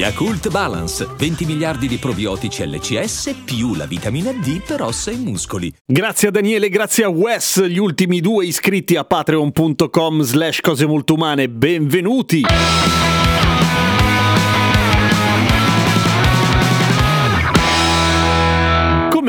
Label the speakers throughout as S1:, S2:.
S1: Yakult Balance, 20 miliardi di probiotici LCS più la vitamina D per ossa e muscoli.
S2: Grazie a Daniele, grazie a Wes, gli ultimi due iscritti a patreon.com slash cose molto umane. Benvenuti!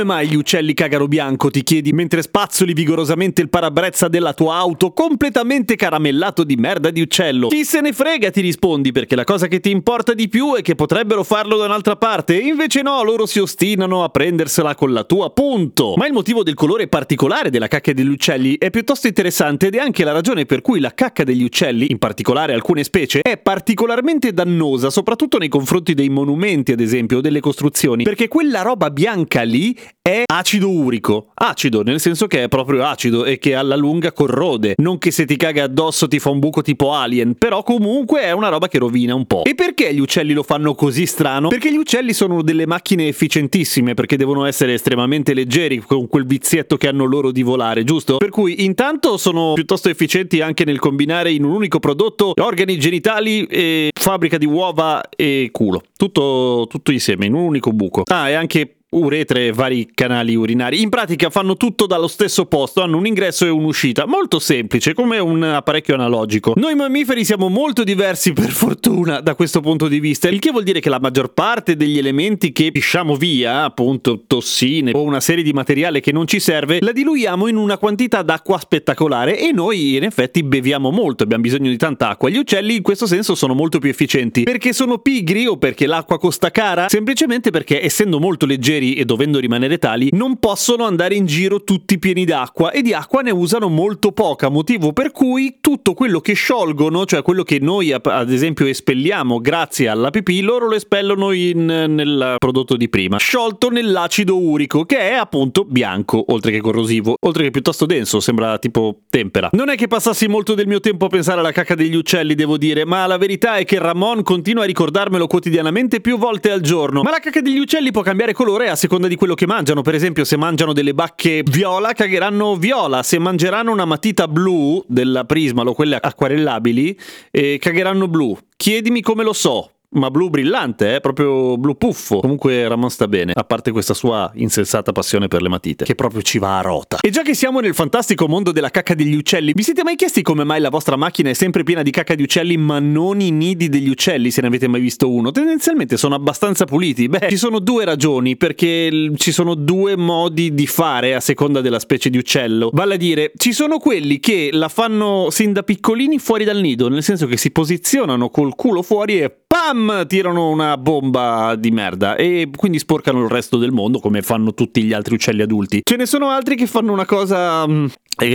S2: Come mai gli uccelli cagano bianco, ti chiedi, mentre spazzoli vigorosamente il parabrezza della tua auto completamente caramellato di merda di uccello? Chi se ne frega, ti rispondi, perché la cosa che ti importa di più è che potrebbero farlo da un'altra parte, e invece no, loro si ostinano a prendersela con la tua, punto. Ma il motivo del colore particolare della cacca degli uccelli è piuttosto interessante ed è anche la ragione per cui la cacca degli uccelli, in particolare alcune specie, è particolarmente dannosa, soprattutto nei confronti dei monumenti, ad esempio, o delle costruzioni, perché quella roba bianca lì è acido urico. Acido, nel senso che è proprio acido e che alla lunga corrode. Non che se ti caga addosso ti fa un buco tipo alien, però comunque è una roba che rovina un po'. E perché gli uccelli lo fanno così strano? Perché gli uccelli sono delle macchine efficientissime, perché devono essere estremamente leggeri con quel vizietto che hanno loro di volare, giusto? Per cui intanto sono piuttosto efficienti anche nel combinare in un unico prodotto organi genitali e fabbrica di uova e culo. Tutto, tutto insieme, in un unico buco. Ah, e anche uretre e vari canali urinari. In pratica fanno tutto dallo stesso posto, hanno un ingresso e un'uscita, molto semplice, come un apparecchio analogico. Noi mammiferi siamo molto diversi per fortuna da questo punto di vista, il che vuol dire che la maggior parte degli elementi che pisciamo via, appunto tossine o una serie di materiale che non ci serve, la diluiamo in una quantità d'acqua spettacolare e noi in effetti beviamo molto, abbiamo bisogno di tanta acqua. Gli uccelli in questo senso sono molto più efficienti, perché sono pigri o perché l'acqua costa cara, semplicemente perché essendo molto leggeri e dovendo rimanere tali, non possono andare in giro tutti pieni d'acqua e di acqua ne usano molto poca, motivo per cui tutto quello che sciolgono, cioè quello che noi ad esempio espelliamo grazie alla pipì, loro lo espellono in, nel prodotto di prima, sciolto nell'acido urico che è appunto bianco, oltre che corrosivo, oltre che piuttosto denso, sembra tipo tempera. Non è che passassi molto del mio tempo a pensare alla cacca degli uccelli, devo dire, ma la verità è che Ramon continua a ricordarmelo quotidianamente più volte al giorno. Ma la cacca degli uccelli può cambiare colore a seconda di quello che mangiano. Per esempio, se mangiano delle bacche viola, cagheranno viola. Se mangeranno una matita blu della Prismalo, quelle acquarellabili, eh, cagheranno blu. Chiedimi come lo so ma blu brillante, eh? proprio blu puffo. Comunque Ramon sta bene, a parte questa sua insensata passione per le matite, che proprio ci va a rota. E già che siamo nel fantastico mondo della cacca degli uccelli, vi siete mai chiesti come mai la vostra macchina è sempre piena di cacca di uccelli, ma non i nidi degli uccelli, se ne avete mai visto uno? Tendenzialmente sono abbastanza puliti. Beh, ci sono due ragioni, perché ci sono due modi di fare a seconda della specie di uccello. Vale a dire, ci sono quelli che la fanno sin da piccolini fuori dal nido, nel senso che si posizionano col culo fuori e pam, tirano una bomba di merda e quindi sporcano il resto del mondo come fanno tutti gli altri uccelli adulti. Ce ne sono altri che fanno una cosa mh,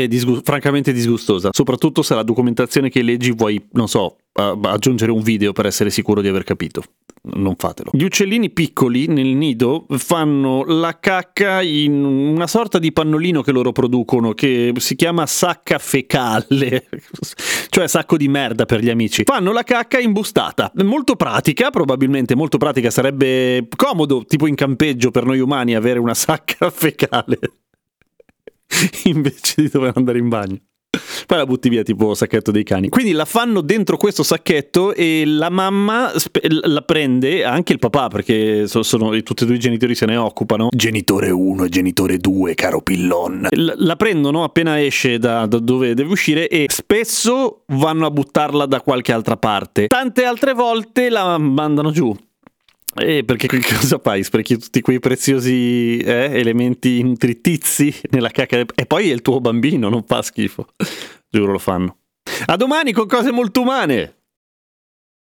S2: disgu- francamente disgustosa, soprattutto se la documentazione che leggi vuoi, non so, aggiungere un video per essere sicuro di aver capito non fatelo. Gli uccellini piccoli nel nido fanno la cacca in una sorta di pannolino che loro producono che si chiama sacca fecale, cioè sacco di merda per gli amici. Fanno la cacca imbustata, molto pratica, probabilmente molto pratica, sarebbe comodo tipo in campeggio per noi umani avere una sacca fecale. Invece di dover andare in bagno poi la butti via tipo sacchetto dei cani. Quindi la fanno dentro questo sacchetto e la mamma la prende, anche il papà, perché sono, sono tutti e due i genitori se ne occupano. Genitore 1 e genitore 2, caro pillon. La, la prendono appena esce da, da dove deve uscire e spesso vanno a buttarla da qualche altra parte. Tante altre volte la mandano giù. Eh, perché cosa fai? Sprechi tutti quei preziosi eh, elementi nutritizi nella cacca e poi è il tuo bambino, non fa schifo. Giuro lo fanno. A domani con cose molto umane.